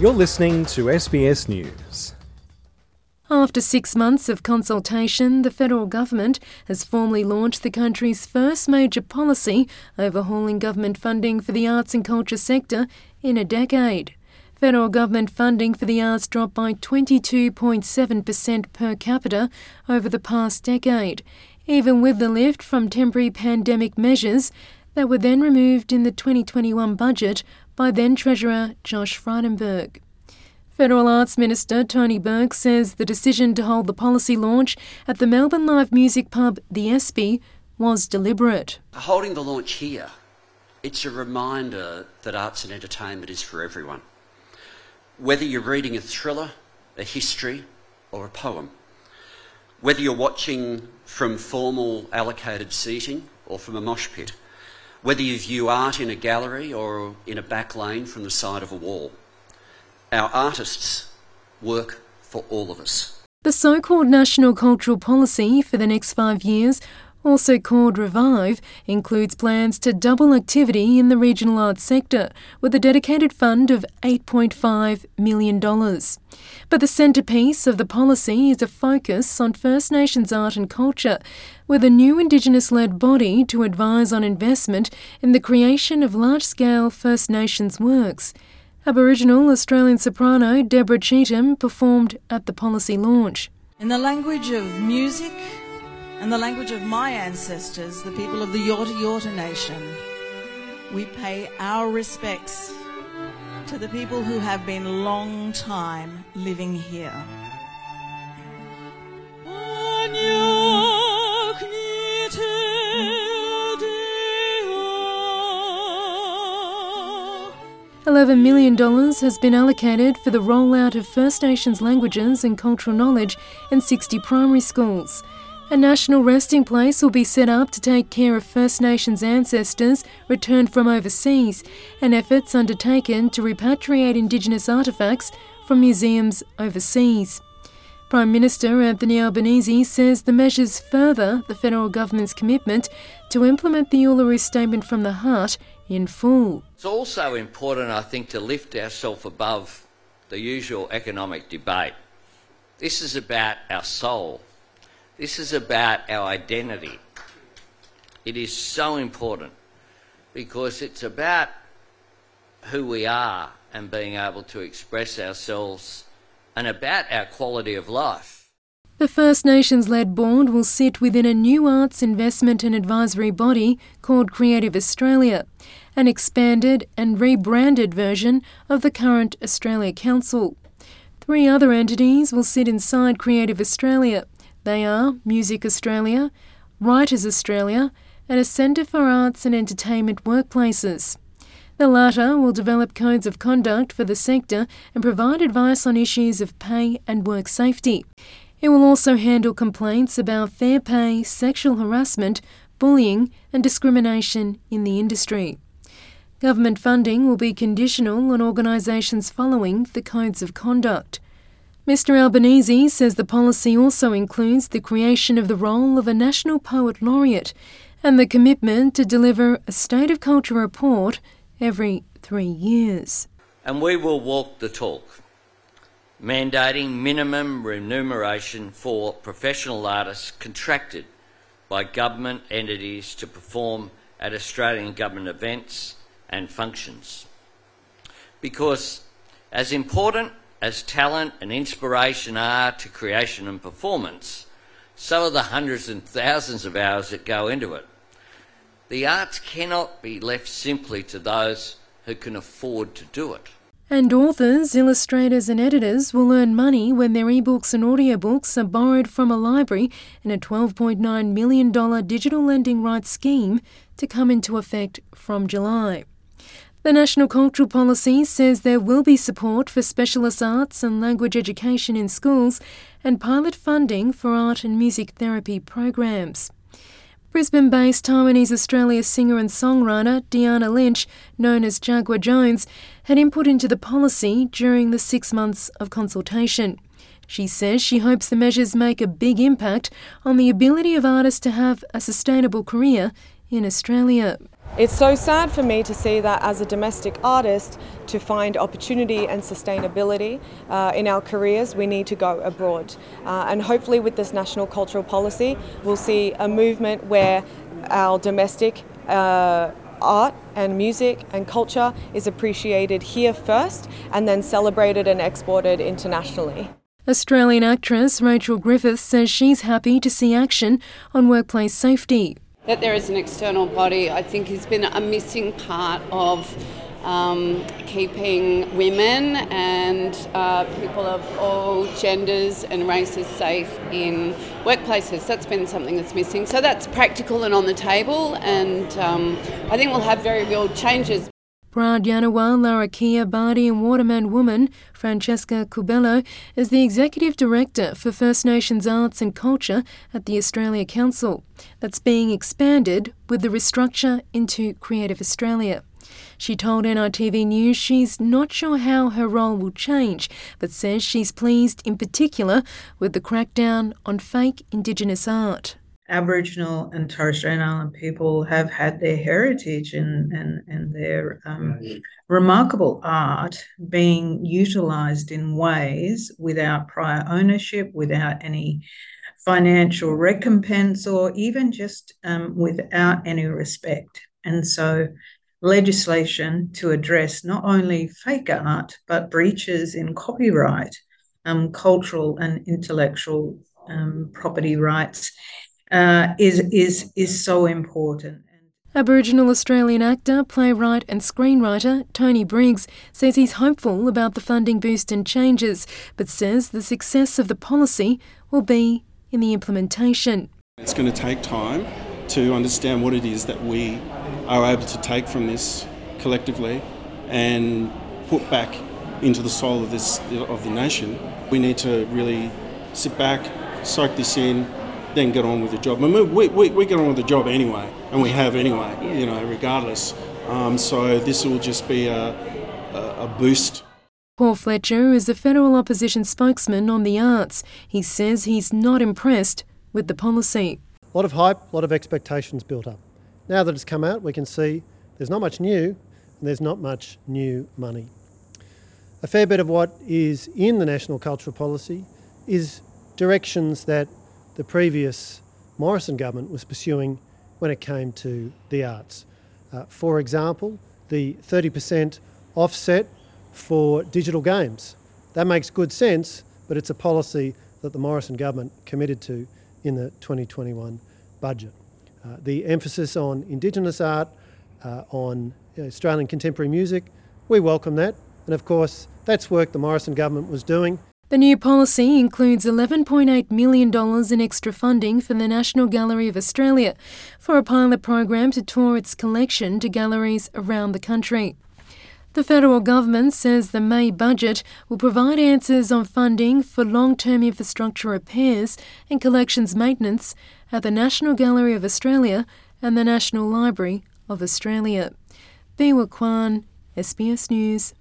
You're listening to SBS News. After six months of consultation, the federal government has formally launched the country's first major policy overhauling government funding for the arts and culture sector in a decade. Federal government funding for the arts dropped by 22.7% per capita over the past decade, even with the lift from temporary pandemic measures that were then removed in the 2021 budget by then Treasurer Josh Frydenberg. Federal Arts Minister Tony Burke says the decision to hold the policy launch at the Melbourne live music pub, the Espy, was deliberate. Holding the launch here, it's a reminder that arts and entertainment is for everyone. Whether you're reading a thriller, a history, or a poem, whether you're watching from formal allocated seating or from a mosh pit, whether you view art in a gallery or in a back lane from the side of a wall. Our artists work for all of us. The so called National Cultural Policy for the next five years also called Revive, includes plans to double activity in the regional arts sector with a dedicated fund of $8.5 million. But the centrepiece of the policy is a focus on First Nations art and culture, with a new Indigenous led body to advise on investment in the creation of large scale First Nations works. Aboriginal Australian soprano Deborah Cheetham performed at the policy launch. In the language of music, and the language of my ancestors, the people of the Yorta Yorta Nation, we pay our respects to the people who have been long time living here. $11 million has been allocated for the rollout of First Nations languages and cultural knowledge in 60 primary schools. A national resting place will be set up to take care of First Nations ancestors returned from overseas, and efforts undertaken to repatriate Indigenous artefacts from museums overseas. Prime Minister Anthony Albanese says the measures further the federal government's commitment to implement the Uluru Statement from the Heart in full. It's also important, I think, to lift ourselves above the usual economic debate. This is about our soul this is about our identity. It is so important because it's about who we are and being able to express ourselves and about our quality of life. The First Nations led board will sit within a new arts investment and advisory body called Creative Australia, an expanded and rebranded version of the current Australia Council. Three other entities will sit inside Creative Australia, they are Music Australia, Writers Australia, and a Centre for Arts and Entertainment Workplaces. The latter will develop codes of conduct for the sector and provide advice on issues of pay and work safety. It will also handle complaints about fair pay, sexual harassment, bullying, and discrimination in the industry. Government funding will be conditional on organisations following the codes of conduct. Mr Albanese says the policy also includes the creation of the role of a National Poet Laureate and the commitment to deliver a State of Culture report every three years. And we will walk the talk, mandating minimum remuneration for professional artists contracted by government entities to perform at Australian government events and functions. Because, as important as talent and inspiration are to creation and performance, so are the hundreds and thousands of hours that go into it. The arts cannot be left simply to those who can afford to do it. And authors, illustrators, and editors will earn money when their ebooks and audiobooks are borrowed from a library in a $12.9 million digital lending rights scheme to come into effect from July. The National Cultural Policy says there will be support for specialist arts and language education in schools and pilot funding for art and music therapy programs. Brisbane based Taiwanese Australia singer and songwriter Deanna Lynch, known as Jaguar Jonze, had input into the policy during the six months of consultation. She says she hopes the measures make a big impact on the ability of artists to have a sustainable career in Australia. It's so sad for me to see that as a domestic artist, to find opportunity and sustainability uh, in our careers, we need to go abroad. Uh, and hopefully, with this national cultural policy, we'll see a movement where our domestic uh, art and music and culture is appreciated here first and then celebrated and exported internationally. Australian actress Rachel Griffiths says she's happy to see action on workplace safety that there is an external body, I think, has been a missing part of um, keeping women and uh, people of all genders and races safe in workplaces. That's been something that's missing. So that's practical and on the table, and um, I think we'll have very real changes. Brad Yanawa, Larrakia, Bardi and Wardaman woman Franchesca Cubillo is the Executive Director for First Nations Arts and Culture at the Australia Council. That's being expanded with the restructure into Creative Australia. She told NITV News she's not sure how her role will change, but says she's pleased in particular with the crackdown on fake Indigenous art. Aboriginal and Torres Strait Island people have had their heritage and, and, and their um, remarkable art being utilised in ways without prior ownership, without any financial recompense, or even just um, without any respect. And so, legislation to address not only fake art, but breaches in copyright, um, cultural and intellectual um, property rights uh, is is is so important. Aboriginal Australian actor, playwright, and screenwriter Tony Briggs says he's hopeful about the funding boost and changes, but says the success of the policy will be in the implementation. It's going to take time to understand what it is that we are able to take from this collectively and put back into the soul of this of the nation. We need to really sit back, soak this in, then get on with the job. I mean, we, we, we get on with the job anyway, and we have anyway, you know, regardless. Um, so this will just be a, a, a boost. Paul Fletcher is the federal opposition spokesman on the arts. He says he's not impressed with the policy. A lot of hype, a lot of expectations built up. Now that it's come out, we can see there's not much new and there's not much new money. A fair bit of what is in the National Cultural Policy is directions that the previous Morrison government was pursuing when it came to the arts. Uh, for example, the 30% offset for digital games. That makes good sense, but it's a policy that the Morrison government committed to in the 2021 budget. Uh, the emphasis on Indigenous art, uh, on Australian contemporary music, we welcome that. And of course, that's work the Morrison government was doing the new policy includes $11.8 million in extra funding for the National Gallery of Australia for a pilot program to tour its collection to galleries around the country. The federal government says the May budget will provide answers on funding for long term infrastructure repairs and collections maintenance at the National Gallery of Australia and the National Library of Australia. Biwa Kwan, SBS News.